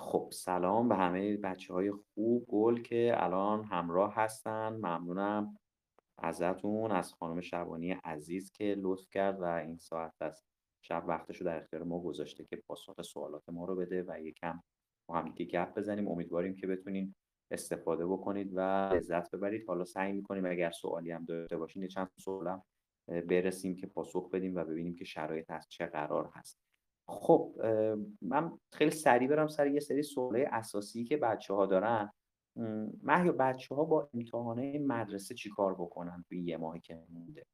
خب سلام به همه بچه های خوب. گل که الان همراه هستن. ممنونم ازتون از خانم شبانی عزیز که لطف کرد و این ساعت از شب وقتش رو در اختیار ما گذاشته که پاسخ سوالات ما رو بده و یکم با هم دیگه گپ بزنیم. امیدواریم که بتونین استفاده بکنید و لذت ببرید. حالا سعی می‌کنیم اگر سوالی هم داشته باشین چند سوالم برسیم که پاسخ بدیم و ببینیم که شرایط از چه قرار هست. خب من خیلی سریع برم سر یه سری سوالای اساسی که بچه ها دارن. محیا بچه ها با امتحانه مدرسه چیکار بکنن توی یه ماهی که مونده؟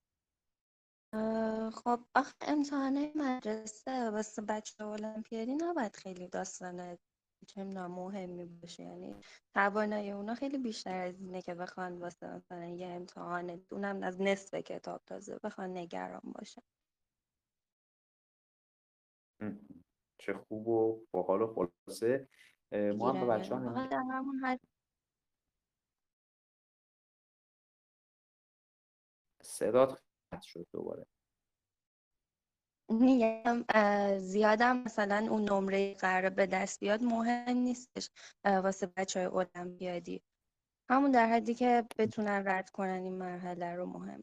خب آخه امتحانه مدرسه واسه بچه المپیادی نباید خیلی داستان چه مهمی باشه. یعنی توانایی اونا خیلی بیشتر از اینه که بخوان واسه مثلا یه امتحان اونم از نصف کتاب تازه بخوان نگران باشه چه خوب و باحال و خلاصه. ما هم به بچه همون صدات شد دوباره. میگم زیادم مثلا اون نمره قرار به دست بیاد مهم نیستش واسه بچه های المپیادی همون در حدی که بتونن رد کنن این مرحله رو مهم.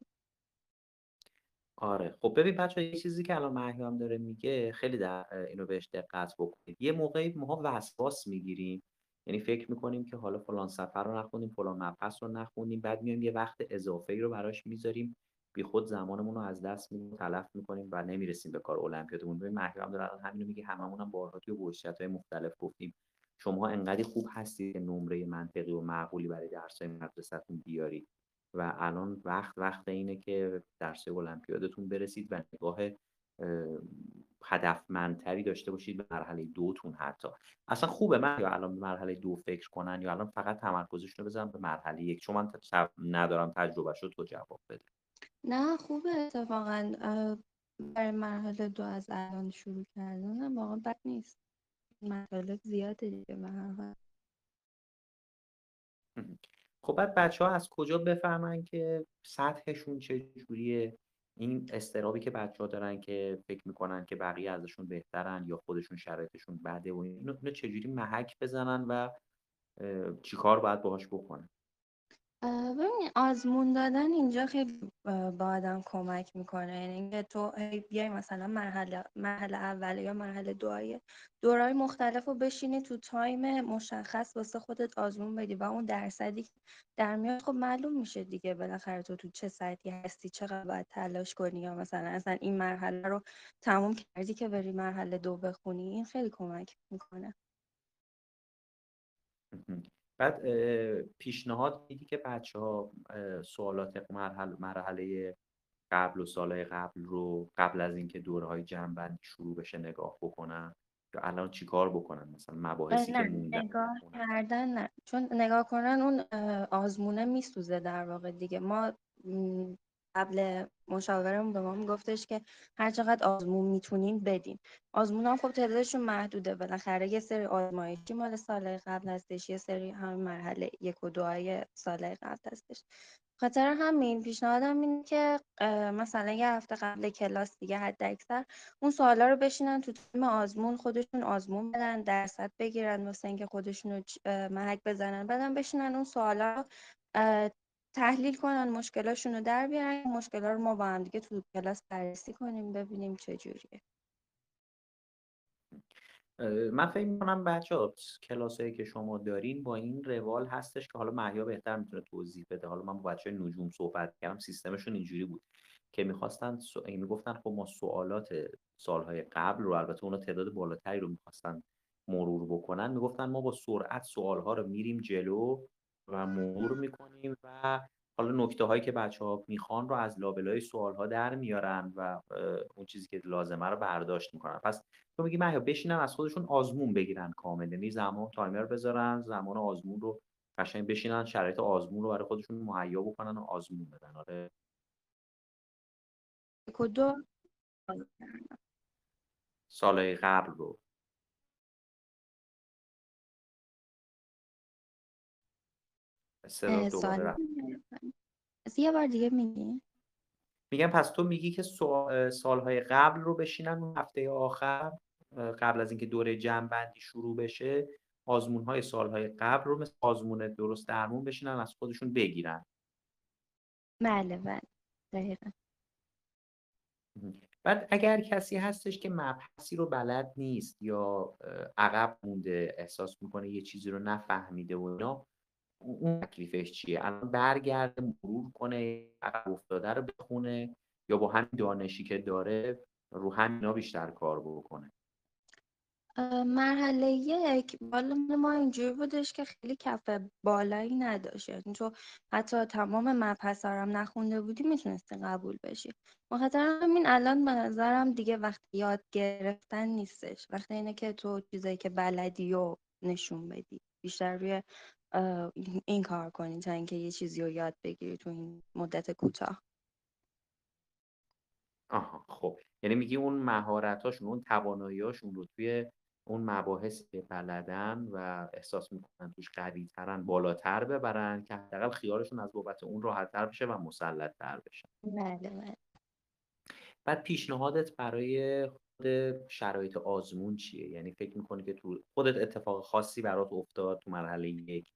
آره. خب ببین بچه یه چیزی که الان مهیام داره میگه خیلی در اینو بهش دقت بکنید. یه موقعی ماها وسواس می‌گیریم. یعنی فکر می‌کنیم که حالا فلان سفر رو نخونیم فلان مبحث رو نخونیم بعد میایم یه وقت اضافه ای رو براش می‌ذاریم. بی خود زمانمون رو از دست میدیم تلف می‌کنیم و نمی‌رسیم به کار المپیادمون. ببین مهیام داره الان همینو میگه هممون هم بارها توی های مختلف گفتیم. شما انقدر خوب هستید که نمره منطقی و معقولی برای درس‌های مدرسه‌تون بیارید. و الان وقت وقت اینه که درس المپیادتون برسید و نگاه هدفمندتری داشته باشید به مرحله دوتون حتی. اصلا خوبه من یا الان به مرحله دو فکر کنن یا الان فقط تمرکزشون رو بزنم به مرحله یک چون من ندارم تجربه شد تو جواب بده نه خوبه اتفاقا برای مرحله دو از الان شروع کردن واقعا بد نیست. مطالب زیاده دیگه به هر خب بعد بچه ها از کجا بفهمن که سطحشون چجوریه این استرابی که بچه ها دارن که فکر می‌کنن که بقیه ازشون بهترن یا خودشون شرایطشون بده و اینو, چجوری محک بزنن و چیکار باید باهاش بکنن؟ ببین آزمون دادن اینجا خیلی با آدم کمک می‌کنه. یعنی اینکه تو بیای مثلا مرحله مرحله اول یا مرحله دوهای دورای مختلف رو بشینی تو تایم مشخص واسه خودت آزمون بدی و اون درصدی در میاد خب معلوم میشه دیگه بالاخره تو تو چه سطحی هستی چقدر باید تلاش کنی یا مثلا اصلا این مرحله رو تموم کردی که بری مرحله دو بخونی. این خیلی کمک می‌کنه. بعد پیشنهاد میدی که بچه ها سوالات مرحله, مرحله قبل و سالهای قبل رو قبل از اینکه دوره های جنبندی شروع بشه نگاه بکنن؟ یا الان چیکار بکنن؟ مثلا مباحثی که موندن نگاه کردن نه. چون نگاه کنن اون آزمونه میسوزه در واقع دیگه. ما قبل مشاورمون به ما میگفتش که هر چقدر آزمون می‌تونین بدین. آزمون هم خب تعدادشون محدوده. بالاخره یه سری آزمایشی مال سال قبل هستش یه سری هم مرحله یک و دوهای سال قبل هستش. خاطر همین پیشنهادم اینه که مثلا یه هفته قبل کلاس دیگه حد اکثر اون سوالا رو بشینن تو تیم آزمون خودشون آزمون بدن درصد بگیرن واسه اینکه خودشون رو محک بزنن بعدم بشینن اون سوالا تحلیل کنن مشکلاشون رو در بیارن مشکلا رو ما با هم دیگه تو کلاس بررسی کنیم ببینیم چجوریه من فکر می‌کنم بچه ها کلاس که شما دارین با این روال هستش که حالا محیا بهتر می‌تونه توضیح بده. حالا من با بچه های نجوم صحبت کردم سیستمشون اینجوری بود که می‌خواستن سو... می‌گفتن خب ما سوالات سالهای قبل رو البته اونا تعداد بالاتری رو می‌خواستن مرور بکنن می‌گفتن ما با سرعت سوالها رو میریم جلو و مرور می‌کنیم و حالا نکته هایی که بچه ها می‌خوان رو از لابلای سوال ها در میارن و اون چیزی که لازمه رو برداشت می‌کنن. پس تو میگی محیا بشینن از خودشون آزمون بگیرن کامل یعنی زمان تایمر بذارن زمان آزمون رو قشنگ بشینن شرایط آزمون رو برای خودشون مهیا بکنن و آزمون بدن. آره. کدوم؟ سالهای قبل رو. صدا دوباره یه بار دیگه میگی. میگم پس تو میگی که سالهای قبل رو بشینن اون هفته آخر قبل از اینکه دوره جمع بندی شروع بشه آزمون های سالهای قبل رو مثل آزمون درست درمون بشینن از خودشون بگیرن. بله بله. دقیقا. بعد اگر کسی هستش که مبحثی رو بلد نیست یا عقب مونده احساس می‌کنه یه چیزی رو نفهمیده و اینا اون تکلیفش چیه؟ الان برگرده مرور کنه عقب افتاده رو بخونه یا با همین دانشی که داره رو همینا بیشتر کار بکنه؟ مرحله یک بالا ما اینجوری بودش که خیلی کف بالایی نداشت. یعنی تو حتی تمام مبحث هم نخونده بودی می‌تونستی قبول بشی. مخاطر همین الان به نظرم دیگه وقت یاد گرفتن نیستش. وقتی اینه که تو چیزایی که بلدی و نشون بدی. بیشتر روی این کار کنی تا اینکه یه چیزی رو یاد بگیری تو این مدت کوتاه. آها خب. یعنی میگی اون مهارتاشون اون تواناییاشون رو توی اون مباحث که بلدن و احساس می‌کنن توش قوی ترن بالاتر ببرن که حداقل خیالشون از بابت اون راحت تر بشه و مسلط تر بشه. بله بله. بعد پیشنهادت برای خود شرایط آزمون چیه؟ یعنی فکر می‌کنی که تو خودت اتفاق خاصی برات افتاد تو مرحله یک؟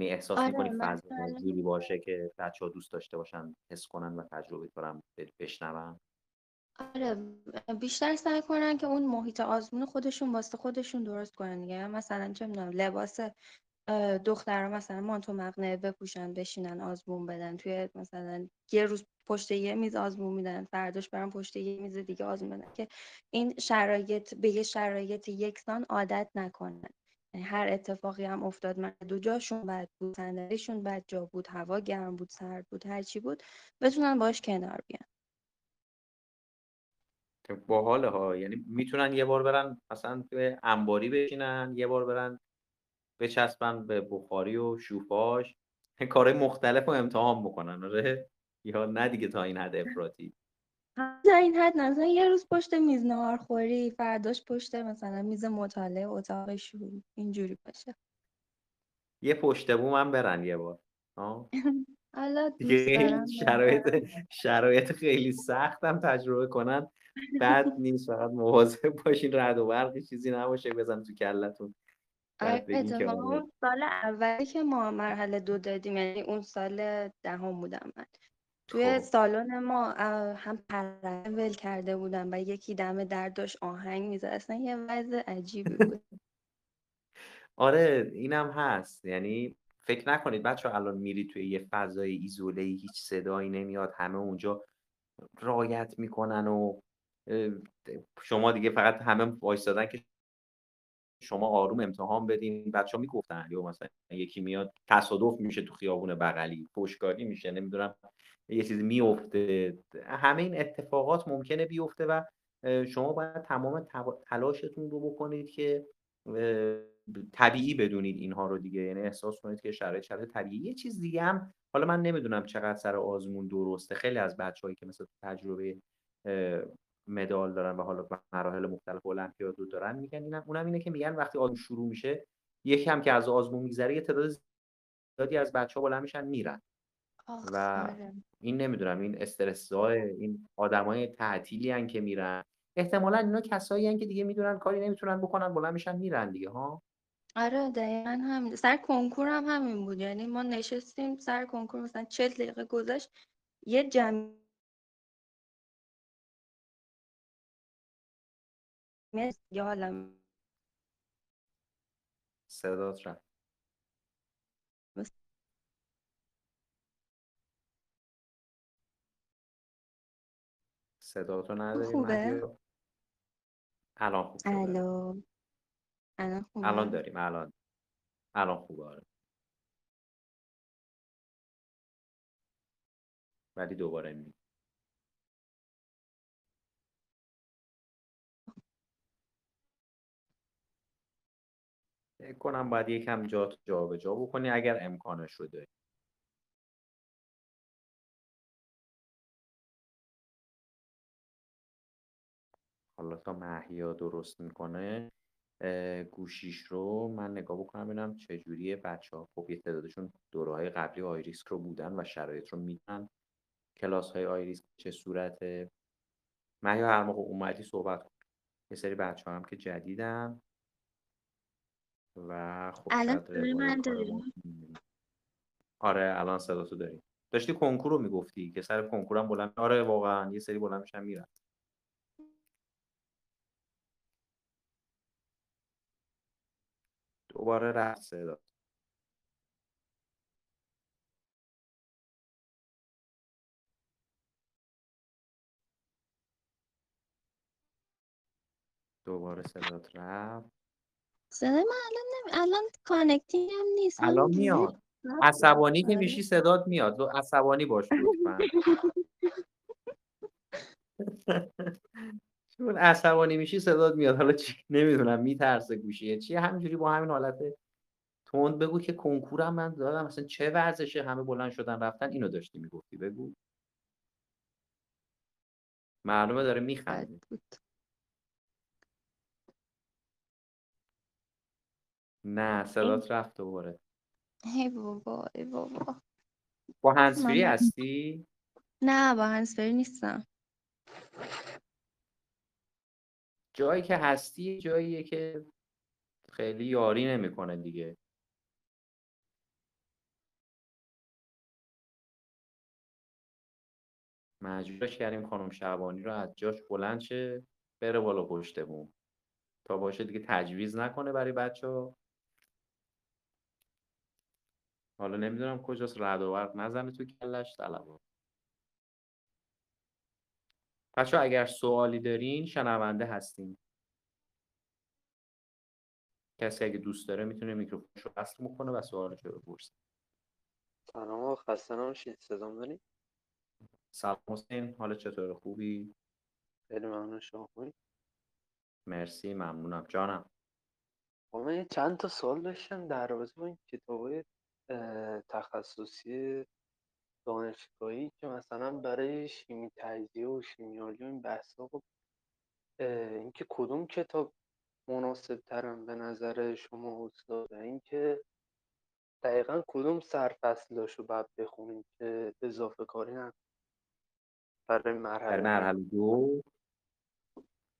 یعنی احساس آره می‌کنی فضا جوری باشه که بچه ها دوست داشته باشن حس کنن و تجربه کنن بشنون؟ آره بیشتر سعی کنن که اون محیط آزمون خودشون واسه خودشون درست کنن دیگه. مثلا چه می‌دونم لباس دخترها مثلا مانتو مقنعه بپوشن بشینن آزمون بدن. توی مثلا یه روز پشت یه میز آزمون میدن فرداش برن پشت یه میز دیگه آزمون بدن که این شرایط به یه شرایط یکسان عادت نکنن یعنی هر اتفاقی هم افتاد من دو جاشون بد بود صندلیشون بد جا بود هوا گرم بود سرد بود هر چی بود بتونن باش کنار بیان. باحاله ها. یعنی می‌تونن یه بار برن مثلا توی انباری بشینن یه بار برن بچسبن به بخاری و شوفاش. کارهای مختلف رو امتحان بکنن آره؟ یا نه دیگه تا این حد افراطی. تا این حد مثلا یه روز پشت میز نهار خوری فرداش پشت مثلا میز مطالعه اتاق شروع اینجوری باشه. یه پشت بوم هم برن یه بار. حالا شرایط شرایط خیلی سختم تجربه کنن. بد نیست فقط مواظب باشین رد و برقی چیزی نباشه بزن تو کلتون. آره، بعد اتفاقا سال اولی که ما مرحله دو دادیم یعنی اون سال دهم بودم من. توی خب. سالن ما هم پرنده ول کرده بودن و یکی دم در داشت آهنگ می‌زد. اصلا یه وضع عجیبی بود. آره اینم هست. یعنی فکر نکنید بچه الان میری توی یه فضای ایزوله هیچ صدایی نمیاد همه اونجا رایت می‌کنن و شما دیگه فقط همه وایستادن که شما آروم امتحان بدین. بچه ها می‌گفتن یا مثلا یکی میاد تصادف میشه تو خیابون بغلی پشتکاری میشه نمی‌دونم. یه چیزی میفته همه این اتفاقات ممکنه بیفته و شما باید تمام تلاشتون رو بکنید که طبیعی بدونید اینها رو دیگه. یعنی احساس کنید که شرایط شرایط طبیعی. یه چیز دیگه هم حالا من نمی‌دونم چقدر سر آزمون درسته. خیلی از بچه‌هایی که مثلا تجربه مدال دارن و حالا مراحل مختلف المپیاد رو دارن میگن اینم اونم اینه که میگن وقتی آزمون شروع میشه یکم که از آزمون میگذره یه تعداد زیادی از بچه ها میشن میرن. و آره. این نمی‌دونم این استرس این آدمای تعطیلی هن که میرن. احتمالا اینا کسایی هن که دیگه می‌دونن کاری نمی‌تونن بکنن بلند میشن میرن دیگه ها؟ آره دقیقا همین. سر کنکور هم همین بود. یعنی ما نشستیم سر کنکور مثلا چل دقیقه گذشت یه جمعیت یا حالا صدات رفت. صداتو نداری خوبه؟ مهیا الان خوب شده. الو. الان الان خوبه داریم الان. الان خوبه آره. ولی دوباره می فکر کنم باید یکم جا جابجا بکنی اگر امکانش رو داری. حالا تا محیا درست می‌کنه گوشیش رو من نگاه بکنم ببینم چجوریه بچه ها خب یه تعدادشون دوره های قبلی آیریسک رو بودن و شرایط رو می‌دونن. کلاس های آیریسک چه صورته؟ محیا هر موقع اومدی صحبت کن. یه سری بچه ها هم که جدیدن. و خب الان من؟ آره الان صدا تو داری. داشتی کنکور رو می‌گفتی که سر کنکورم بلند آره واقعا یه سری بلند میشن میرن. دوباره رفت صدا. دوباره صدات رفت. صدای من الان نمی... الان connecting هم نیست. الان میاد. عصبانی که آره. میشی صدات میاد. عصبانی باش لطفا. عصبانی میشی صدات میاد. حالا چی؟ نمی‌دونم میترسه گوشیه چی؟ همینجوری با همین حالت تند بگو که کنکورم من دادم. مثلا چه ورزشه؟ همه بلند شدن رفتن. اینو داشتی می‌گفتی. بگو. معلومه داره میخنده. بود. نه صدات رفت دوباره. ای بابا ای بابا. با هنسفری من هستی؟ نه با هنسفری نیستم. جایی که هستی جاییه که خیلی یاری نمی‌کنه دیگه. مجبورش کردیم خانم شعبانی رو از جاش بلند شه بره بالا پشت بوم تا باشه دیگه تجویز نکنه برای بچه حالا نمی‌دونم کجاست رد و برق نزنه تو کلش طلبا. بچه اگر سوالی دارین شنونده هستیم. کسی اگه دوست داره می‌تونه میکروفونش رو وصل بکنه و سوالش رو بپرسه. سلام خسته نباشید. صدام دارید سلام حسین حال چطور؟ خوبی؟ خیلی ممنون. شما خوبی؟ مرسی ممنونم. جانم. خب من چند تا سوال داشتم در رابطه با این کتابای اه، تخصصی دانشگاهی که مثلا برای شیمی تجزیه و شیمیایی و این بحثا خب اینکه کدوم کتاب مناسب ترن به نظر شما استاد؟ اینکه دقیقا کدوم سرفصلاشو باید بخونیم که اضافه کاری نکنیم برای برای مرحله مرحله دو؟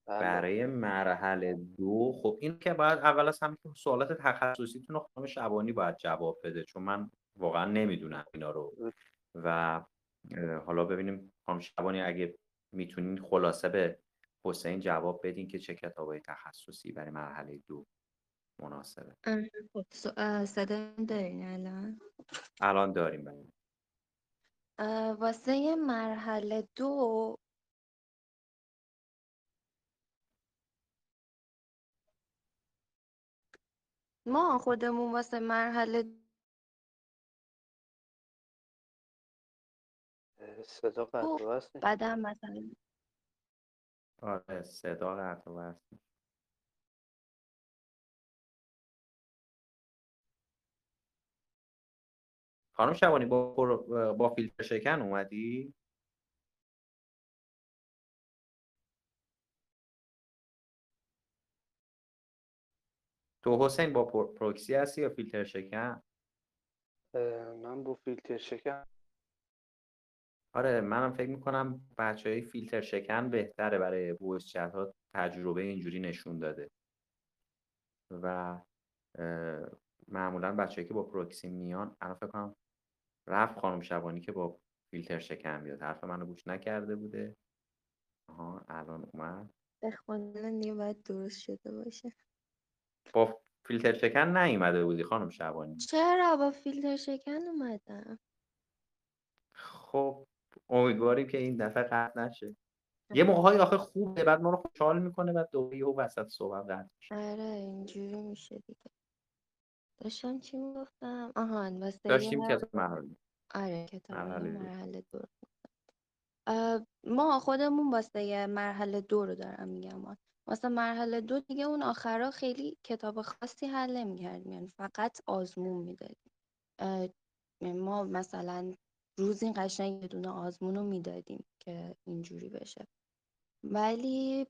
بله. برای مرحله دو؟ خب این که باید اول از همه که سوالات تخصصیتون رو خانم شبانی باید جواب بده چون من واقعا نمی‌دونم اینا رو. و حالا ببینیم خانم شبانی اگه می‌تونین خلاصه به حسین جواب بدین که چه کتابای تخصصی برای مرحله دو مناسبه. خب من دارین الان؟ الان داریم بریم اه، واسه مرحله دو ما خودمون واسه مرحله صدا قطع میشه. بعدم مثلا آره صدا قطع وصل. خانم شبانی با با فیلتر شکن اومدی تو حسین با پر- پروکسی هستی یا فیلتر شکن من با فیلتر شکن آره منم فکر می‌کنم بچه های فیلتر شکن بهتره برای voice chat ها تجربه اینجوری نشون داده. و معمولا بچه‌ای که با پروکسی میان الان فکر کنم رفت خانم شبانی که با فیلتر شکن بیاد. حرف منو گوش نکرده بوده. آها الان اومد. احتمالاً دیگه باید درست شده باشه. با فیلتر شکن نیومده بودی خانم شبانی؟ چرا با فیلتر شکن اومدم؟ خب امیدواریم که این دفعه قطع نشه. یه موقعی آخه خوبه بعد ما رو خوشحال می‌کنه بعد دوباره یهو وسط صحبت قطع آره اینجوری میشه دیگه. داشتم چی می‌گفتم؟ آهان واسه داشتیم که مرحله آره کتاب مرحله دو. ما خودمون واسه مرحله دو رو دارم میگم. واسه مرحله دو دیگه اون آخرا خیلی کتاب خاصی حل نمی‌کردیم. یعنی فقط آزمون می‌دادیم. ما مثلا روز این قشنگ یه دونه آزمون رو می‌دادیم که اینجوری بشه. ولی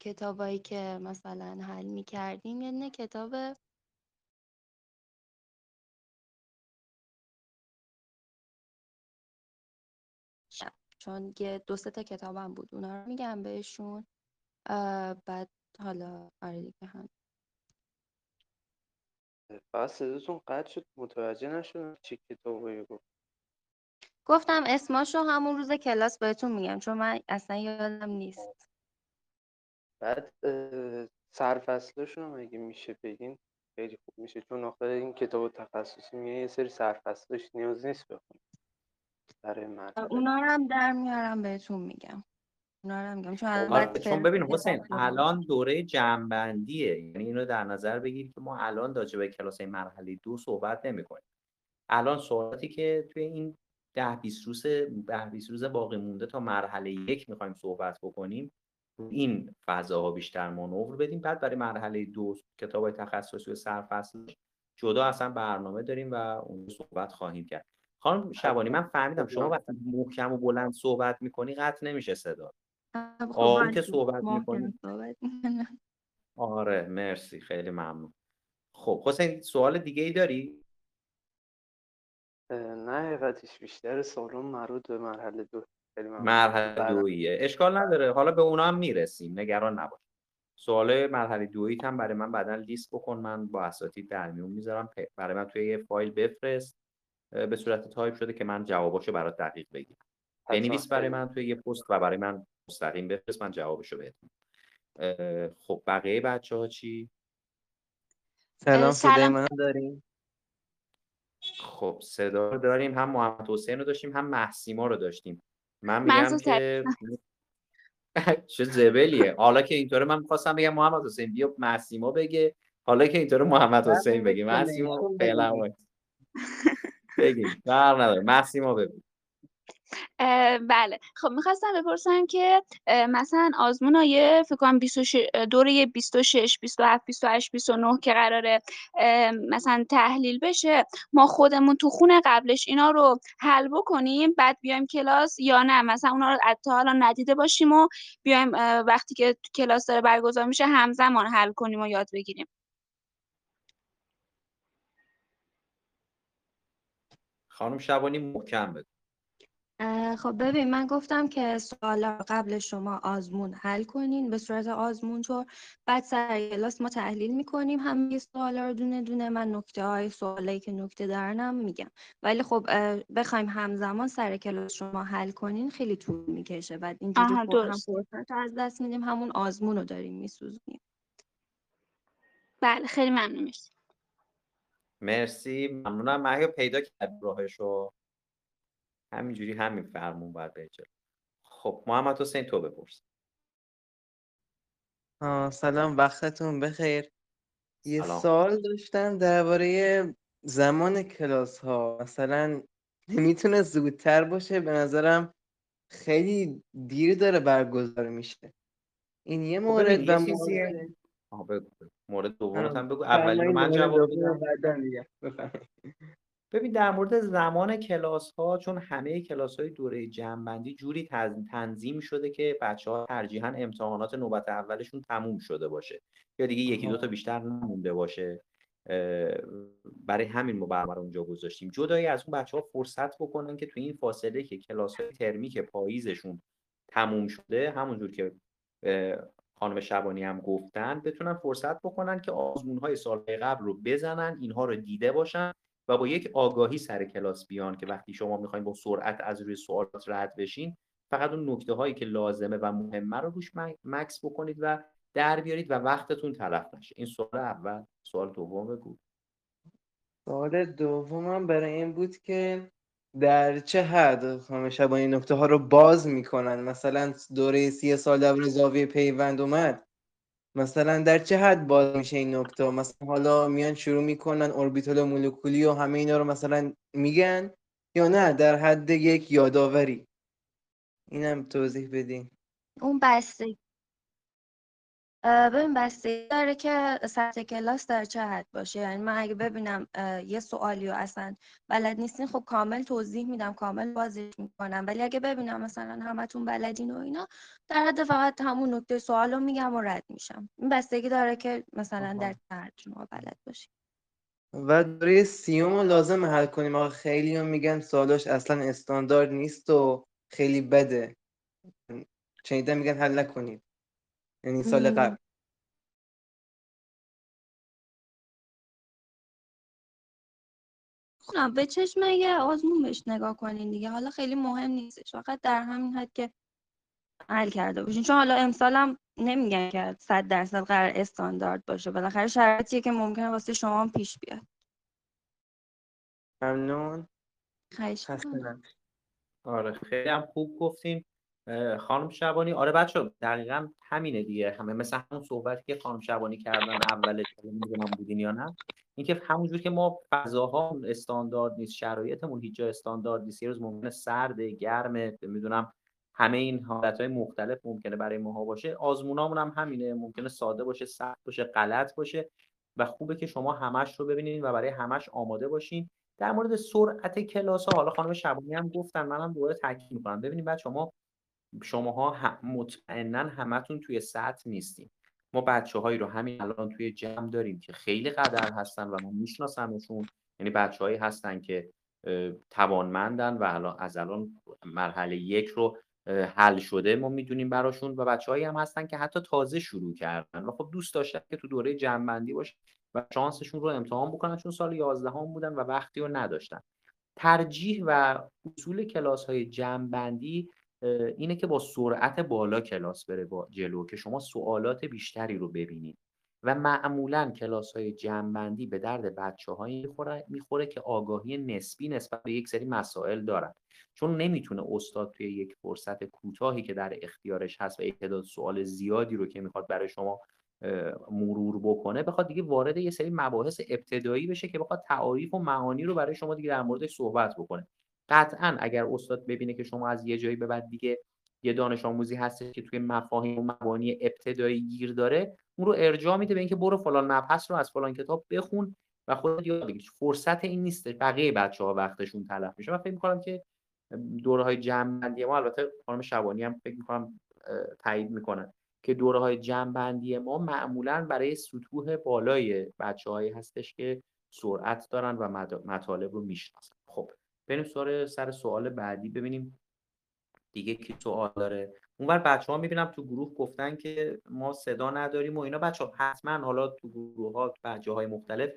کتابایی که مثلا حل می‌کردیم یعنی کتاب شب چون یه دو سه تا کتابم بود اونا رو میگم بهشون. بعد حالا آره دیگه هم فقط صداتون قطع شد؟ متوجه نشدم چه کتابایی گفت گفتم اسماشو همون روز کلاس بهتون میگم چون من اصلا یادم نیست. بعد اه، سرفصلاشون هم اگه میشه بگین؟ خیلی خوب میشه چون آخر این کتاب تخصصی میگه یه سری سرفصلش نیاز نیست بخونی. برای مرحله. اونا رو هم در میارم بهتون میگم. اونا رو هم میگم. چون آره باید چون فعلا ببین حسین الان دوره جمعبندیه یعنی اینو در نظر بگیر که ما الان راجع به کلاس مرحله دو صحبت نمی کنیم الان سوالاتی که توی این ده 20 روز ده 20 روز باقی مونده تا مرحله یک می‌خوایم صحبت بکنیم رو این فضاها بیشتر مانور بدیم بعد برای مرحله دو کتاب تخصصی و سرفصل جدا اصلا برنامه داریم و اون صحبت خواهیم کرد خانم شبانی من فهمیدم شما وقتی محکم و بلند صحبت می‌کنی قطع نمیشه صدا خب آروم که. صحبت می‌کنی. آره مرسی خیلی ممنون خب حسین سوال دیگه ای داری؟ نه حقیقتش بیشتر سالون مربوط به مرحله دو. مرحله دوییه. اشکال نداره. حالا به اونا هم می‌رسیم. نگران نباش. سوال مرحله دوییت هم برای من بعدا لیست بکن. من با اساتید در میون می‌ذارم. برای من توی یه فایل بفرست. به صورت تایپ شده که من جواباشو برات دقیق بگیرم بنویس برای من توی یه پست و برای من مستقیم بفرست. من جوابشو بهتون اه، خب بقیه بچه ها چی؟ سلام سلام. منو داریم خب صدا رو داریم هم محمد حسین رو داشتیم هم محسیما رو داشتیم. من میگم که چه زبلیه. حالا که اینطوره من می‌خواستم بگم محمد حسین بیا محسیما بگه. حالا که اینطوره محمد حسین بگه. محسیما فعلا. بگیم. فرق نداره. محسیما بگو. بله. خب می‌خواستم بپرسم که مثلا آزمون های فکر کنم 26 دوره 26 27 28 29 که قراره مثلا تحلیل بشه ما خودمون تو خونه قبلش اینا رو حل بکنیم بعد بیایم کلاس یا نه؟ مثلا اونا رو تا حالا ندیده باشیم و بیایم وقتی که کلاس داره برگزار میشه همزمان حل کنیم و یاد بگیریم. خانم شبانی محکم اه، خب ببین من گفتم که سوالا قبل شما آزمون حل کنین به صورت آزمون طور بعد سر کلاس ما تحلیل می‌کنیم همه سوالا رو دونه دونه. من نکته های سوالایی که نکته دارنم میگم. ولی خب بخوایم همزمان سر کلاس شما حل کنین خیلی طول می‌کشه. بعد اینجوری هم. فرصت رو از دست میدیم. همون آزمون رو داریم میسوزونیم. بله خیلی ممنون. مرسی. مرسی. ممنونم. محیا پیدا کرد راهشو؟ همینجوری همین فرمون باید بره جلو. خب محمد حسین تو بپرس. آه، سلام وقتتون بخیر. یه سلام. سوال داشتم درباره زمان کلاس ها مثلا نمی‌تونه زودتر باشه به نظرم خیلی دیر داره برگزار میشه. این یه خب مورد و. مورد آه، هم بگو. اولی رو من جواب دوم ببین در مورد زمان کلاس ها چون همه کلاس های دوره جمعبندی جوری تنظیم شده که بچه ها ترجیحاً امتحانات نوبت اولشون تموم شده باشه یا دیگه یکی دو تا. بیشتر نمونده باشه برای همین ما برنامه اونجا گذاشتیم جدایی از اون بچه ها فرصت بکنن که تو این فاصله که کلاس های ترمی که پاییزشون تموم شده همونجور که خانم شبانی هم گفتن بتونن فرصت بکنن که آزمون های سال قبل رو بزنن اینها رو دیده باشن و با یک آگاهی سر کلاس بیان که وقتی شما می‌خواین با سرعت از روی سوالات رد بشین فقط اون نکته هایی که لازمه و مهمه رو روش مکس بکنید و در بیارید و وقتتون تلف نشه. این سوال اول سوال دوم بگو. سوال دومم برای این بود که در چه حد خانم شبانی نکته ها رو باز می‌کنن؟ مثلا دوره سی سال دور زاویه پیوند اومد. مثلا در چه حد باز میشه این نکته؟ مثلا حالا میان شروع می‌کنن اوربیتال مولکولی و همه اینا رو مثلا میگن یا نه؟ در حد یک یاداوری اینم توضیح بدین. اون بستگی ببین بستگی داره که سطح کلاس در چه حد باشه. یعنی من اگه ببینم یه سوالی رو اصلا بلد نیستین خب کامل توضیح میدم کامل بازش می‌کنم. ولی اگه ببینم مثلا همتون بلدین و اینا در حد فقط همون نکته سوال رو میگم و رد میشم. این بستگی داره که مثلا. در چه حد شما بلد باشین. و دوره سیوم رو لازم حل کنیم. آقا خیلی هم میگن سوالاش اصلا استاندارد نیست و خیلی بده. شنیدم میگن حل نکنید یعنی سال. قبل نه به چشم یه آزمون بهش نگاه کنین دیگه حالا خیلی مهم نیستش فقط در همین حد که حل کرده باشین. چون حالا امسالم نمیگن که صد درصد قرار استاندارد باشه. بالاخره شرایطیه که ممکنه واسه شما هم پیش بیاد. ممنون. خواهش. آره خیلی هم خوب گفتین. اه، خانم شبانی. آره بچه دقیقا همینه دیگه. همه مثل همون صحبتی که خانم شبانی کردن اولش نمی‌دونم بودین یا نه. اینکه همونجور که ما فضاها استاندارد نیست شرایطمون هیچ جا استاندارد نیست. یه روز ممکنه سرد گرمه می‌دونم همه این حالتهای مختلف ممکنه برای ماها باشه. آزمونامون هم همینه. ممکنه ساده باشه سخت باشه غلط باشه و خوبه که شما همش رو ببینید و برای همش آماده باشین. در مورد سرعت کلاس ها حالا خانم شبانی هم گفتن منم دوباره تاکید می‌کنم. ببینید بچه ما شماها هم مطمئنا همتون توی سطح نیستین. ما بچه هایی رو همین الان توی جمع داریم که خیلی قدر هستن و من میشناسمشون. یعنی بچه هایی هستن که توانمندن و الان از الان مرحله یک رو حل شده ما می‌دونیم براشون. و بچه هایی هم هستن که حتی تازه شروع کردن. و خب دوست داشتن که تو دوره جمع باشه و شانسشون رو امتحان بکنن چون سال 11 هم بودن و وقتی رو نداشتن. ترجیح و اصول کلاس های جمعبندی اینه که با سرعت بالا کلاس بره با جلو که شما سوالات بیشتری رو ببینید. و معمولا کلاس های جمعبندی به درد بچه هایی می‌خوره, می‌خوره که آگاهی نسبی نسبت به یک سری مسائل دارن. چون نمی‌تونه استاد توی یک فرصت کوتاهی که در اختیارش هست و تعداد سوال زیادی رو که می‌خواد برای شما مرور بکنه بخواد دیگه وارد یه سری مباحث ابتدایی بشه که بخواد تعاریف و معانی رو برای شما دیگه در موردش صحبت بکنه. قطعا اگر استاد ببینه که شما از یه جایی به بعد دیگه یه دانش آموزی هست که توی مفاهیم و مبانی ابتدایی گیر داره اون رو ارجاع میده به اینکه برو فلان مبحث رو از فلان کتاب بخون و خودت یاد بگیر. فرصت این نیست بقیه بچه ها وقتشون تلف میشه. من فکر می‌کنم که دوره های جمع ما البته خانم شبانی هم فکر می‌کنم تایید می‌کنن که دوره های جمعبندی ما معمولا برای سطوح بالای بچه هایی هستش که سرعت دارن و مطالب رو می‌شناسن. خب بریم سوال سر سوال بعدی ببینیم دیگه کی سوال داره. اونور بچه ها می‌بینم تو گروه گفتن که ما صدا نداریم و اینا. بچه ها حتما حالا تو گروه ها بچه های مختلف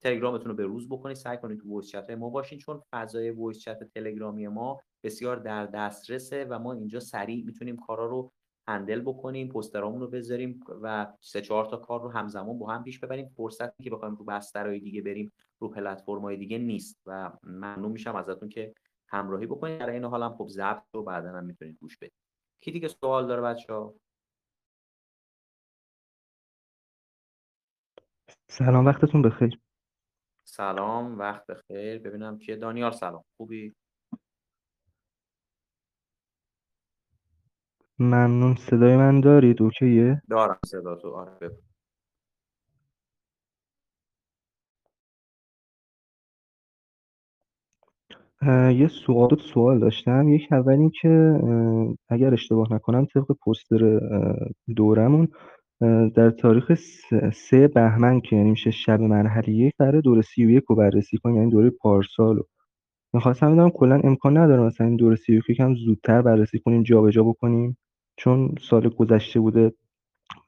تلگرامتون رو به روز بکنید. سعی کنید تو voice chat ما باشین چون فضای voice chat تلگرامی ما بسیار در دسترسه و ما اینجا سریع می‌تونیم کارا رو هندل بکنیم پوسترامون رو بذاریم و سه چهار تا کار رو همزمان با هم پیش ببریم. فرصتی که بخوایم رو بسترهای دیگه بریم رو پلتفرم‌های دیگه نیست و ممنون میشم ازتون که همراهی بکنید. در این حال هم خب ضبط رو بعدا هم می‌تونید گوش بدید. کی دیگه سوال داره بچه ها سلام وقتتون بخیر. سلام وقت بخیر. ببینم کیه. دانیال سلام. خوبی؟ ممنون. صدای من دارید؟ اوکیه؟ دارم صدا تو. آره یه سوال دو سوال داشتم. یک اول این که اگر اشتباه نکنم طبق پوستر دورمون در تاریخ سه بهمن که یعنی میشه شب مرحله یک قرار دوره سی و یک رو بررسی کنیم یعنی دوره پارسال رو. می‌خواستم بدونم کلا امکان نداره مثلا این دوره سی و یک یکم زودتر بررسی کنیم جابجا بکنیم. چون سال گذشته بوده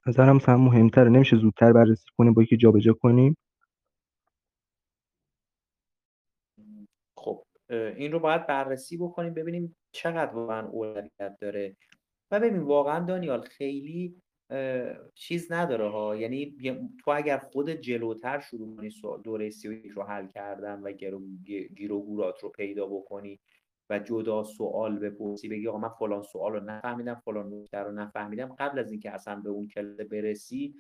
نظرم مثلا مهمتره نمیشه زودتر بررسی کنیم با یکی جابجا کنیم. خب این رو باید بررسی بکنیم ببینیم چقدر واقعا اولویت داره. و ببین واقعا دانیال خیلی چیز نداره ها. یعنی تو اگر خود جلوتر شروع کنی دوره سی رو حل کردن و گیر و گورات رو پیدا بکنی و جدا سوال بپرسی بگی آقا من فلان سوال رو نفهمیدم فلان نکته رو نفهمیدم. قبل از اینکه اصلا به اون کلمه برسی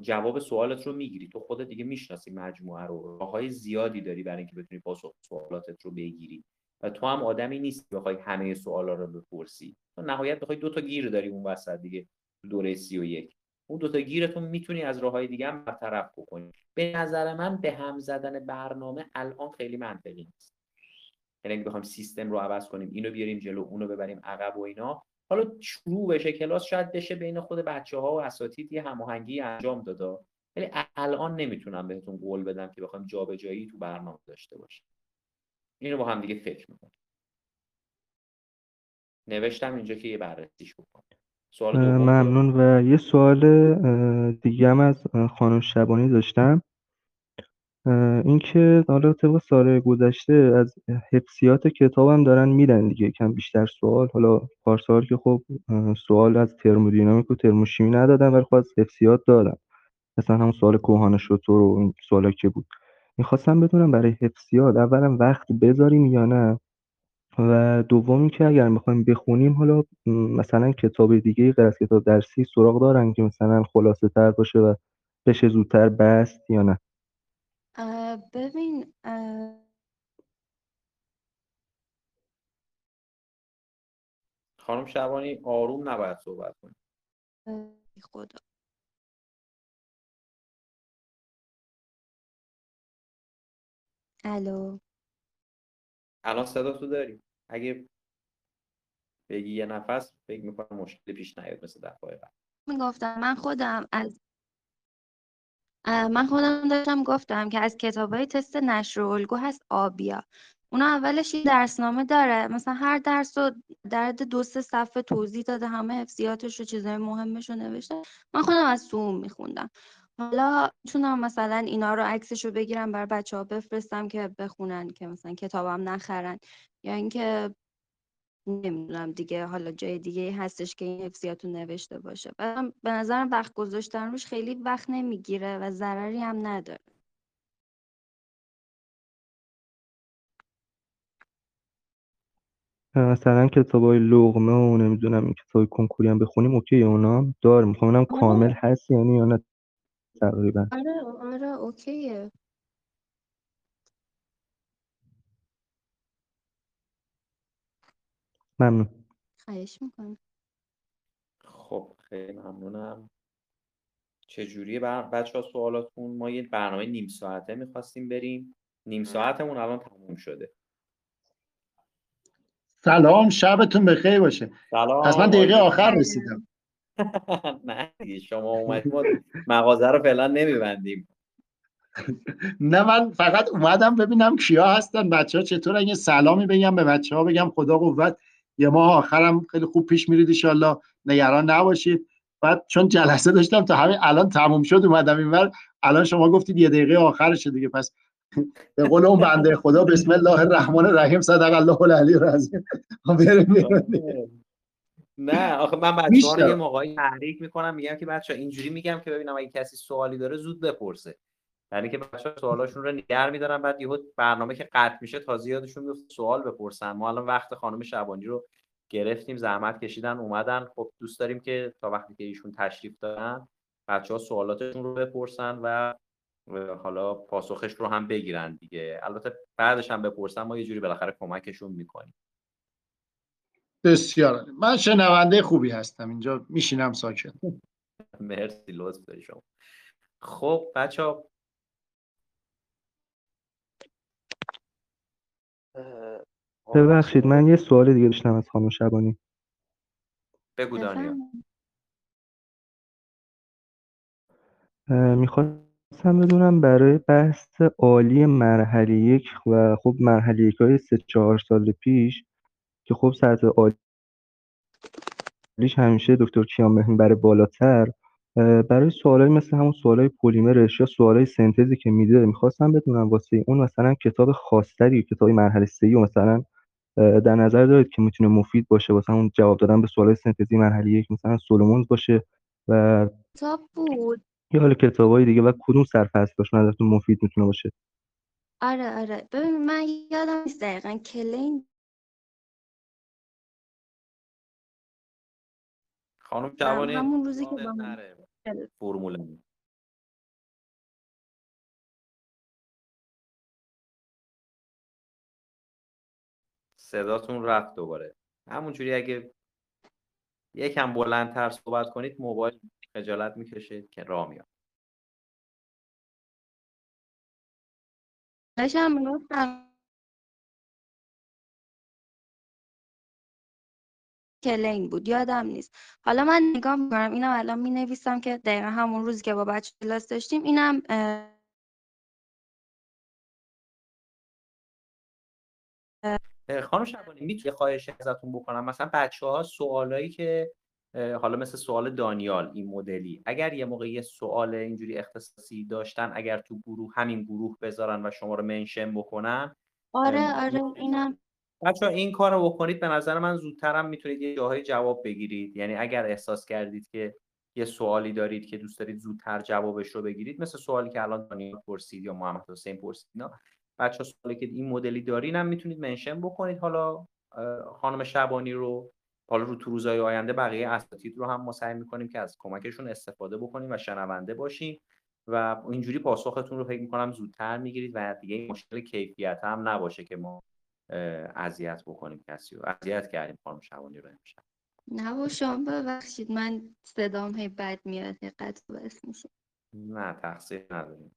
جواب سوالت رو می‌گیری. تو خودت دیگه می‌شناسی مجموعه رو. راههای زیادی داری برای اینکه بتونی پاسخ سوالاتت رو بگیری. و تو هم آدمی نیست بخوای همه سوالا رو بپرسی. تو نهایت بخوای دو تا گیر داری اون وسط دیگه دوره سی و یک. اون دوتا گیرتون می‌تونی از راه های دیگه هم برطرف بکنی. به نظر من به هم زدن برنامه الان خیلی منطقی نیست. یعنی اگه بخوایم سیستم رو عوض کنیم اینو بیاریم جلو اونو ببریم عقب و اینا. حالا شروع بشه کلاس شاید بشه بین خود بچه ها و اساتید یه هماهنگی انجام داده. ولی الان نمی‌تونم بهتون قول بدم که بخوایم جابجایی تو برنامه داشته باشیم. اینو با هم دیگه فکر می‌کنیم. نوشتم اینجا که یه بررسیش بکنیم. سوال ممنون و یه سوال دیگه هم از خانم شبانی داشتم. اینکه حالا طبق سال گذشته از حفظیات کتابم دارن میدن دیگه. کم بیشتر سوال حالا پارسال که خب سوال از ترمودینامیک و ترموشیمی ندادن ولی خب از حفظیات دادن. مثلا همون سوال کوهان شطور و این سوالا که بود. می‌خواستم بدونم برای حفظیات اولا وقت بذاریم یا نه؟ و دوم اینکه اگر می‌خوایم بخونیم حالا مثلا کتاب دیگه غیر از کتاب درسی سراغ دارن که مثلا خلاصه تر باشه و بشه زودتر بست یا نه. ببین خانم شبانی آروم نباید صحبت کنیم خدا. الو. الان صدا تو داریم اگه بگی یه نفس فکر می‌کنم مشکلی پیش نیاد مثل دفعه قبل. می‌گفتم من خودم از من خودم داشتم گفتم که از کتاب های تست نشر و الگو هست آبیا. اونا اولش یه درسنامه داره. مثلا هر درس رو در دو سه صفحه توضیح داده همه حفظیاتش و چیزهای مهمش رو نوشته. من خودم از سوم میخوندم. حالا می‌تونم مثلا اینا رو عکسش رو بگیرم بر بچه ها بفرستم که بخونن که مثلا کتابم نخرن. یا اینکه نمی‌دونم دیگه حالا جای دیگه هستش که این حفظیات رو نوشته باشه. به نظرم وقت گذاشتن روش خیلی وقت نمی‌گیره و ضرری هم نداره. مثلا های لغمه و نمی‌دونم این های کنکوری هم بخونیم اوکی اونا دار می‌خوام آره. کامل هست یعنی یا نه؟ تقریبا. آره آره اوکیه. ممنون. خواهش می‌کنم. خب خیلی ممنونم. چجوریه بچه ها سوالاتون ما یه برنامه نیم ساعته می‌خواستیم بریم. نیم ساعتمون الان تموم شده. سلام شبتون بخیر باشه. سلام از من دقیقه آخر رسیدم. نه شما اومدیم ما مغازه رو فعلا نمیبندیم. نه من فقط اومدم ببینم کیا هستن. بچه ها چطور یه سلامی بگم به بچه ها بگم خدا قوت یه ماه آخرم خیلی خوب پیش میرید ایشالله. نگران نباشید. بعد چون جلسه داشتم تا همین الان تموم شد اومدم اینور الان شما گفتید یه دقیقه آخرشه دیگه. پس به قول اون بنده خدا بسم الله الرحمن الرحیم صدق الله العلی العظیم. نه آخه من بچه ها رو یه موقعی تحریک می‌کنم میگم که بچه اینجوری میگم که ببینم اگه کسی سوالی داره زود بپرسه. یعنی که بچه سوالاشون رو نگر میدارن بعد یهو برنامه که قطع میشه تازه یادشون میفته سوال بپرسن. ما الان وقت خانم شبانی رو گرفتیم زحمت کشیدن اومدن. خب دوست داریم که تا وقتی که ایشون تشریف دارن بچه ها سوالاتشون رو بپرسن و حالا پاسخش رو هم بگیرن دیگه. البته بعدش هم بپرسن ما یه جوری بالاخره کمکشون می‌کنیم. بسیار من شنونده خوبی هستم. اینجا میشینم ساکن مرسی لطف داری شما. خب بچه ها ببخشید من یه سوال دیگه داشتم از خانم شبانی. بگو دانیا می‌خواستم بدونم برای بحث عالی مرحله یک و خب مرحله یک های سه چهار سال پیش که خب سطح عالیش همیشه دکتر کیان برای بالاتر برای سوالای مثل همون سوالای پلیمرش یا سوالای سنتزی که میده می‌خواستم بدونم واسه اون مثلا کتاب خاصتری کتاب مرحله سه و مثلا در نظر دارید که می‌تونه مفید باشه؟ واسه اون جواب دادن به سوالای سنتزی مرحله یک مثلا سولومونز باشه و کتاب بود. یا حالا کتابای دیگه و کدوم سرفصلش نظرتون مفید می‌تونه باشه. آره آره. ببین من یادم نیست دقیقا کلین خانم جوانی همون روزی که با فرمول صداتون رفت دوباره. همونجوری اگه یکم بلندتر صحبت کنید موبایل خجالت می‌کشه که راه میاد. داشتم می‌گفتم کلین بود یادم نیست. حالا من نگاه می‌کنم اینم الان می نویسم که دقیقا همون روز که با بچه کلاس داشتیم اینم خانم شبانی می‌تونی خواهش ازتون بکنم؟ مثلا بچه ها سوالایی که حالا مثل سوال دانیال این مدلی اگر یه موقع یه سوال اینجوری اختصاصی داشتن اگر تو گروه همین گروه بذارن و شما رو منشن بکنن آره آره اینم. بچه این کار رو بکنید به نظر من زودترم می‌تونید یه جاهای جواب بگیرید. یعنی اگر احساس کردید که یه سوالی دارید که دوست دارید زودتر جوابش رو بگیرید مثل سوالی که الان دانیال پرسید یا محمد حسین پرسید اینا بچه سوالی که این مدلی دارین هم می‌تونید منشن بکنید. حالا خانم شبانی رو حالا رو تو روزهای آینده بقیه اساتید رو هم ما سعی می‌کنیم که از کمکشون استفاده بکنیم و شنونده باشیم و اینجوری پاسختون رو فکر می‌کنم زودتر می‌گیرید و دیگه مشکل کیفیت هم نباشه که ما اذیت بکنیم کسی رو. اذیت کردیم خانم شبانی رو امشب. نه و شما ببخشید من صدام هی بد میاد قطع بس میشه. نه تقصیر نداریم.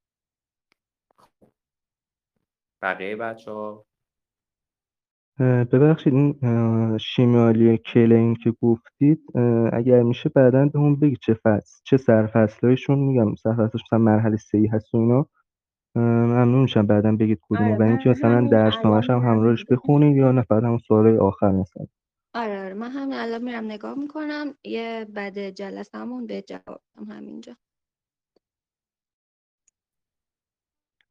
بقیه بچه ها ببخشید این شیمیالی کلین که گفتید اگر میشه بعدا به اون بگید چه فصل چه سرفصلایشون میگم سرفصلش مثلا مرحله سی هست و اینا. ممنون میشم بعدا بگید کدومه آره و اینکه من مثلا همین درسنامه‌ش هم همراهش بخونید یا نه فقط همون سوالای آخر مثلا. آره آره من همین الان میرم نگاه می‌کنم. یه بعد جلسه‌مون به جواب بدم همینجا.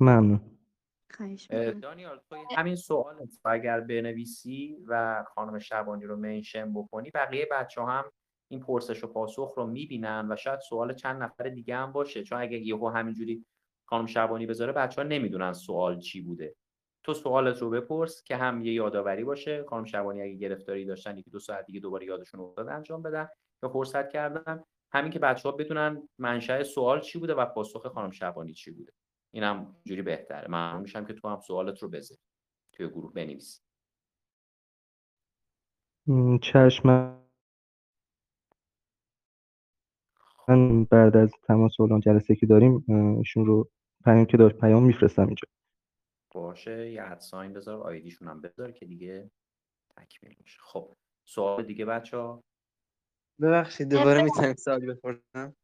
ممنون. خواهش دانیال تو همین سوال اگر بنویسی و خانم شبانی رو منشن بکنی بقیه بچه هم این پرسش و پاسخ رو می‌بینن و شاید سوال چند نفر دیگه هم باشه. چون اگه یهو همینجوری خانم شبانی بذاره بچه ها نمی‌دونن سوال چی بوده. تو سوالت رو بپرس که هم یه یادآوری باشه. خانم شبانی اگه گرفتاری داشتن یکی دو ساعت دیگه دوباره یادشون افتاد انجام بدن یا فرصت کردن. همین که بچه ها بدونن منشأ سوال چی بوده و پاسخ خانم شبانی چی بوده. اینم جوری بهتره. ممنون میشم که تو هم سوالت رو بذاری. توی گروه بنویس. م، چشم من بعد از تماس اعلام جلسه که داریم ایشون رو پیام که داشت پیام میفرستم اینجا. باشه یه ادساین بذار آیدیشون هم بذار که دیگه تکمیل میشه. خب سوال دیگه بچه ها ببخشید دوباره می‌تونم سوالی بپرسم؟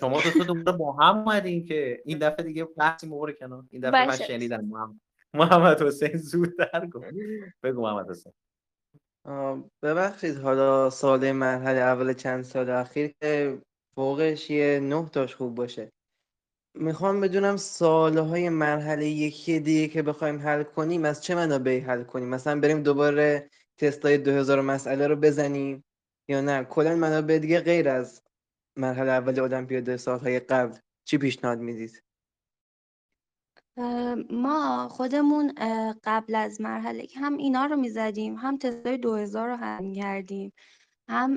شما دو تا دوباره با هم اومدین که این دفعه دیگه بحثی مورد کنار. این دفعه من. شنیدم محمد. محمد حسین زودتر گفت. بگو محمد حسین. ببخشید حالا سال مرحله اول چند سال اخیر که فوقش یه نه تاش خوب باشه. می‌خوام بدونم سالهای مرحله یکی دیگه که بخوایم حل کنیم از چه منابعی حل کنیم؟ مثلا بریم دوباره تستای 2000 مسئله رو بزنیم یا نه؟ کلا منابع دیگه غیر از مرحله اول المپیاد سالهای قبل چی پیشنهاد می‌دید؟ ما خودمون قبل از مرحله که هم اینا رو می‌زدیم هم تستای 2000 رو حل می‌کردیم هم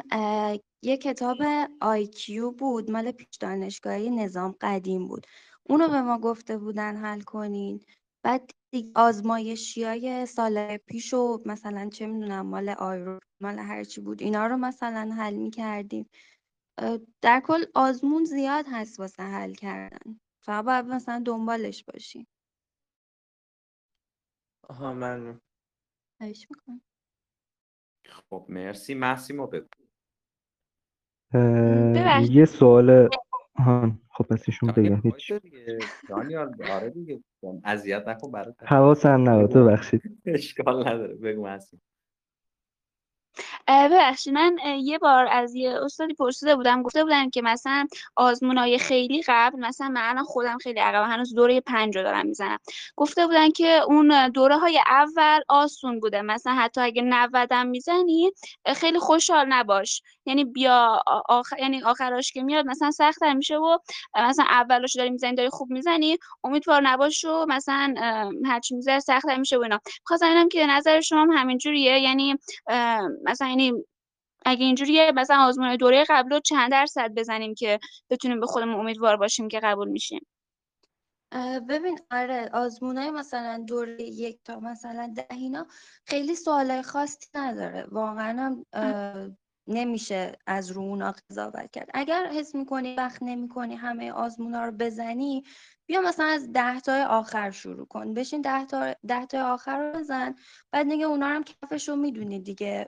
یه کتاب آیکیو بود مال پیش دانشگاهی نظام قدیم بود. اونو به ما گفته بودن حل کنین. بعد آزمایشی های سال پیش و مثلا چه می‌دونم مال آیرو مال هرچی بود اینا رو مثلا حل می‌کردیم. در کل آزمون زیاد هست واسه حل کردن. فقط باید مثلا دنبالش باشی. آها ممنون. خواهش می‌کنم. خب مرسی. محسیمو بگو. ببخشید. یه سوال خب پس ایشون بگم هیچ. دانیال آره دیگه. اذیت نکن برات حواسم نبود ببخشید. اشکال نداره. بگو اه، ببخشید من یه بار از یه استادی پرسیده بودم گفته بودن که مثلا آزمونای خیلی قبل مثلا من خودم خیلی عقب هنوز دوره پنج رو دارم می‌زنم. گفته بودن که اون دوره های اول آسون بوده. مثلا حتی اگه 90 هم می‌زنی خیلی خوشحال نباش. یعنی بیا آخر یعنی آخراش که میاد مثلا سخت‌تر میشه و مثلا اولش داری می‌زنی داری خوب می‌زنی امیدوار نباش و مثلا هرچی می‌زنی سخت‌تر میشه و اینا. خواستم اینم که نظر شما هم همینجوریه. یعنی مثلا یعنی اگه اینجوریه مثلا آزمون دوره قبل رو چند درصد بزنیم که بتونیم به خودمون امیدوار باشیم که قبول میشیم؟ ببین آره آزمونای مثلا دوره یک تا مثلا ده اینا خیلی سوالای خاصی نداره. واقعا هم نمیشه از رو اونا قضاوت کرد. اگر حس می‌کنی وقت نمی‌کنی همه آزمونا رو بزنی بیا مثلا از ده تای آخر شروع کن. بشین ده تا ده تای آخر رو بزن بعد دیگه اونا رو هم کفش رو می‌دونی دیگه.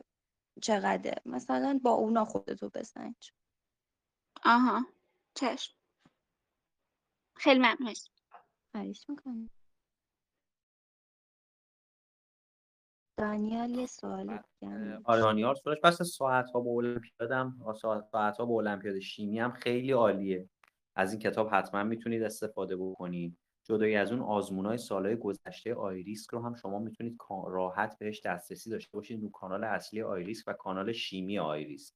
چقدر مثلا با اونا خودتو بسنج آها. چشم. خیلی ممنون. خواهش می‌کنم. دانیال یه سوالی بعد، بگم آره دانیال سوالش. بس ساعت ها به المپیاد هم ساعت ها به المپیاد شیمی هم خیلی عالیه. از این کتاب حتما می‌تونید استفاده بکنید. جدای از اون آزمون های سالهای گذشته آیریسک رو هم شما می‌تونید راحت بهش دسترسی داشته باشید رو کانال اصلی آیریسک و کانال شیمی آیریسک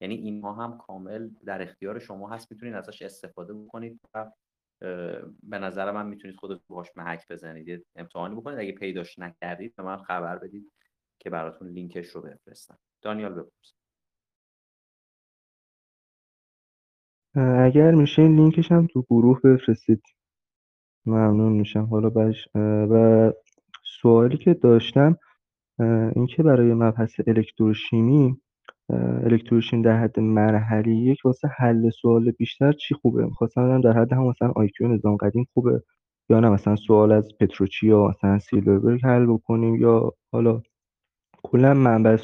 یعنی اینها هم کامل در اختیار شما هست می‌تونید ازش استفاده بکنید و به نظر من می‌تونید خودتون باهاش محک بزنید امتحانی بکنید. اگه پیداش نکردید به من خبر بدید که براتون لینکش رو بفرستم. دانیال بپرس. اگر میشه لینکش هم تو گروه بفرستید. ممنون میشم. حالا بش و سوالی که داشتم اینکه برای مبحث الکتروشیمی الکتروشیم در حد مرحله یک واسه حل سوال بیشتر چی خوبه؟ می‌خواستم در حد هم مثلا آیکیو نظام قدیم خوبه یا نه؟ مثلا سوال از پتروچیا مثلا سیلوربرگ حل بکنیم یا حالا کلا منبع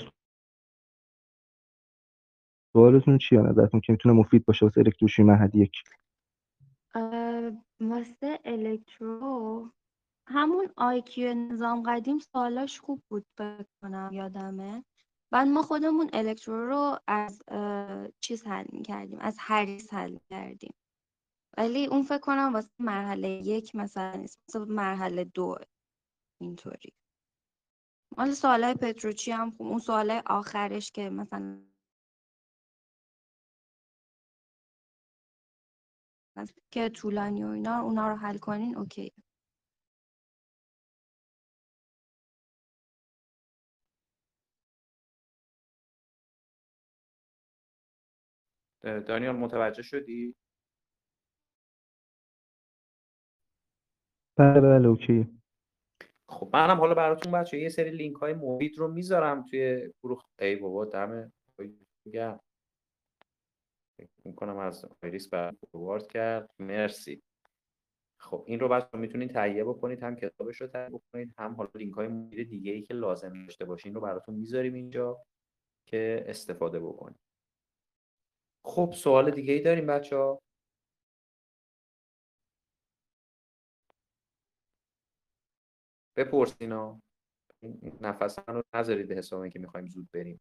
سوالتون چیه؟ نظرتون که می‌تونه مفید باشه واسه الکتروشیمی مرحله یک. واسه الکترو. همون آیکیو نظام قدیم سوالاش خوب بود فکر کنم یادمه. بعد ما خودمون الکترو رو از چیز حل می‌کردیم از هریس حل کردیم. ولی اون فکر کنم واسه مرحله یک مثلا نیست مثلا مرحله دو اینطوری. مال سوالای پتروچی هم اون سوالای آخرش که مثلا که طولانی و اینا اونا رو حل کنین اوکی. دانیال متوجه شدی؟ بله بله okay. خب منم حالا براتون بچه یه سری لینک های مفید رو می‌ذارم توی گروه. ای بابا دم گرم می‌کنم از آیریس بر forward کرد. مرسی. خب این رو بچه می‌تونید تهیه بکنید هم کتابش رو تهیه بکنید هم حالا لینک های مفید دیگه ای که لازم داشته باشین رو براتون می‌ذاریم اینجا که استفاده بکنید. خب سوال دیگه ای داریم بچه ها. بپرسینا نفس رو نذارید حسابی که می‌خوایم زود بریم.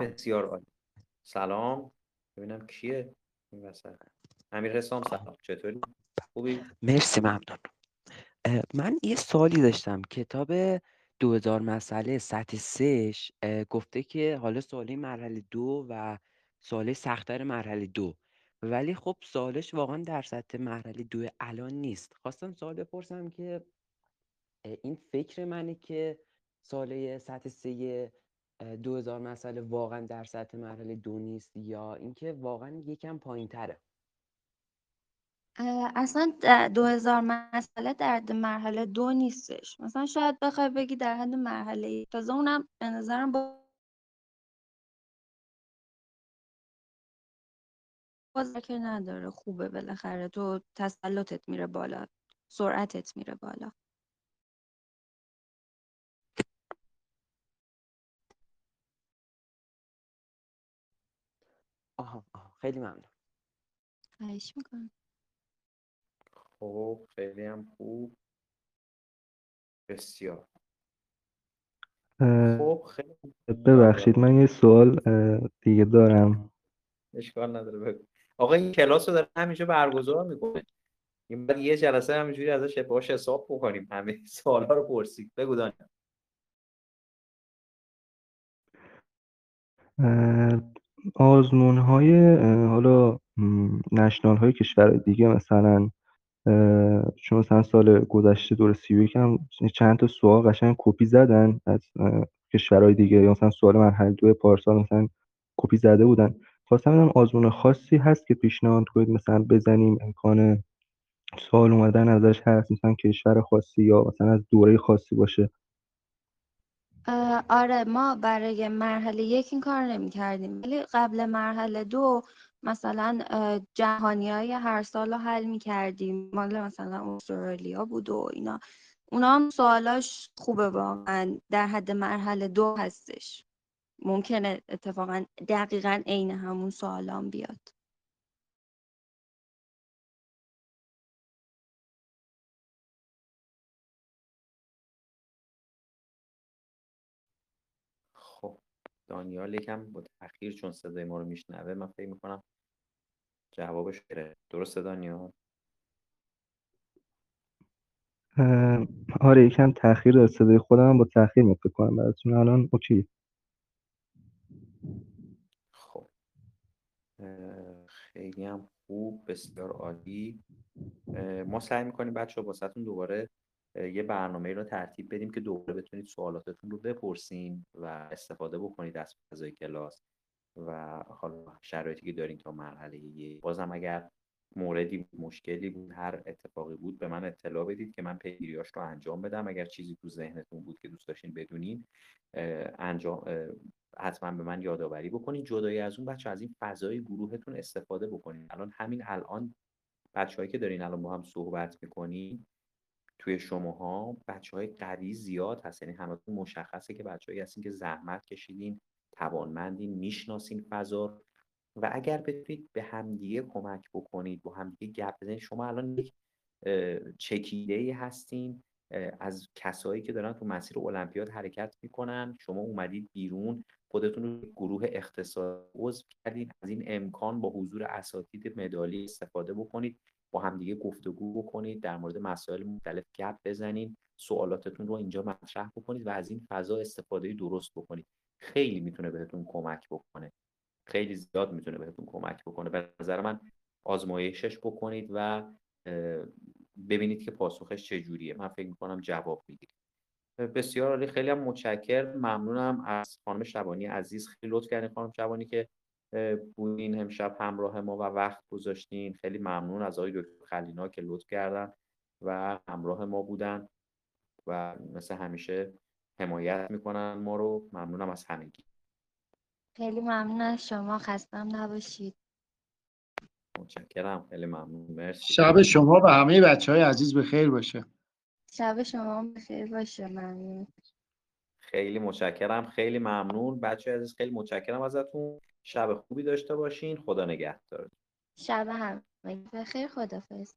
بسیار عالی. سلام. ببینم کیه این وسط. امیر حسام سلام. چطوری؟ خوبی؟ مرسی ممنون. من یه سوالی داشتم. کتاب 2000 مسئله سطح سهش گفته که حالا سوالی مرحله دو و سوالی سختتر مرحله دو. ولی خب سوالش واقعا در سطح مرحله دو الان نیست. خواستم سوال بپرسم که این فکر منه که ساله سطح سه 2000 مسئله واقعا در سطح مرحله دو نیست یا اینکه واقعا یکم پایین تره اصلا دو هزار مسئله در مرحله دو نیستش. مثلا شاید بخوای بگی در حد مرحله تازه اونم به نظرم با که نداره. خوبه بالاخره. تو تسلطت میره بالا. سرعتت میره بالا. آها آها خیلی ممنون. خواهش می‌کنم. خب خیلی هم خوب. بسیار. خب خیلی ببخشید من یه سوال دیگه دارم. اشکال نداره بگو. آقا این کلاس رو داره همیشه برگزار می‌کنه. این بعد یه جلسه همینجوری ازش باش حساب بکنیم. همه سوالا رو پرسید. بگو دانیال آزمون های حالا نشنال های کشور دیگه مثلا چون مثلا سال گذشته دور سی هم چند تا سوال قشنگ کپی زدن از کشورهای دیگه. یا مثلا سوال مرحله دو پارسال مثلا کپی زده بودن. خواستم ببینم آزمون خاصی هست که پیشنهاد کنید؟ مثلا بزنیم امکان سوال اومدن ازش هست مثلا کشور خاصی یا مثلا از دوره خاصی باشه. آره ما برای مرحله یک این کار نمی کردیم ولی قبل مرحله دو مثلا جهانی های هر سال رو حل می کردیم مال مثلا استرالیا بود و اینا. اونا هم سوالاش خوبه واقعا. در حد مرحله دو هستش. ممکنه اتفاقا دقیقا عین همون سوالام بیاد. دانیال یکم با تاخیر چون صدای ما رو میشنوه من فکر می‌کنم جوابش بره. درسته دانیال؟ آره یکم تاخیر داره. صدای خودم با تاخیر میاد کنم براتون. الان اوکی. خب. خیلی هم خوب بسیار عالی. ما سعی می‌کنیم بچه ها واسهتون دوباره یه برنامه رو ترتیب بدیم که دوباره بتونید سوالاتتون رو بپرسین و استفاده بکنید از فضای کلاس و حالا شرایطی که دارین تا مرحله یک بازم اگر موردی مشکلی بود هر اتفاقی بود به من اطلاع بدید که من پیگیریاش رو انجام بدم. اگر چیزی تو ذهنتون بود که دوست داشتین بدونین انجام حتما به من یادآوری بکنین. جدای از اون بچه از این فضای گروهتون استفاده بکنین. الان همین الان بچههایی که دارین الان با هم صحبت می‌کنین توی شماها بچه های قوی زیاد هست یعنی همتون مشخصه که بچههایی هستین که زحمت کشیدین توانمندین می‌شناسین فضا. و اگر بتونید به همدیگه کمک بکنید با همدیگه گپ بزنید شما الان یک چکیده ای هستین. از کسایی که دارن تو مسیر المپیاد حرکت می‌کنن. شما اومدید بیرون خودتون رو گروه اختصاصی عضو کردید. از این امکان با حضور اساتید مدالی استفاده بکنید. با همدیگه گفتگو بکنید در مورد مسائل مختلف گپ بزنید سوالاتتون رو اینجا مطرح بکنید و از این فضا استفاده درست بکنید. خیلی می‌تونه بهتون کمک بکنه. خیلی زیاد می‌تونه بهتون کمک بکنه. به نظر من آزمایشش بکنید و ببینید که پاسخش چجوریه. من فکر می‌کنم جواب می‌گیرید. بسیار عالی. خیلی هم متشکر ممنونم از خانم شبانی عزیز. خیلی لطف کردین خانم شبانی که بودین امشب همراه ما و وقت گذاشتین. خیلی ممنون از آقای دکتر خلینا که لطف کردن و همراه ما بودن و مثل همیشه حمایت می‌کنن ما رو. ممنونم از همگی. خیلی ممنون از شما. خستم نباشید. متشکرم. خیلی ممنون. مرسی. شب شما و همه بچه های عزیز به خیر باشه. شب شما هم بخیر باشه. ممنون. خیلی متشکرم. خیلی ممنون. بچه عزیز خیلی متشکرم ازتون. شب خوبی داشته باشین. خدا نگهدار. شب هم بخیر. خدافظ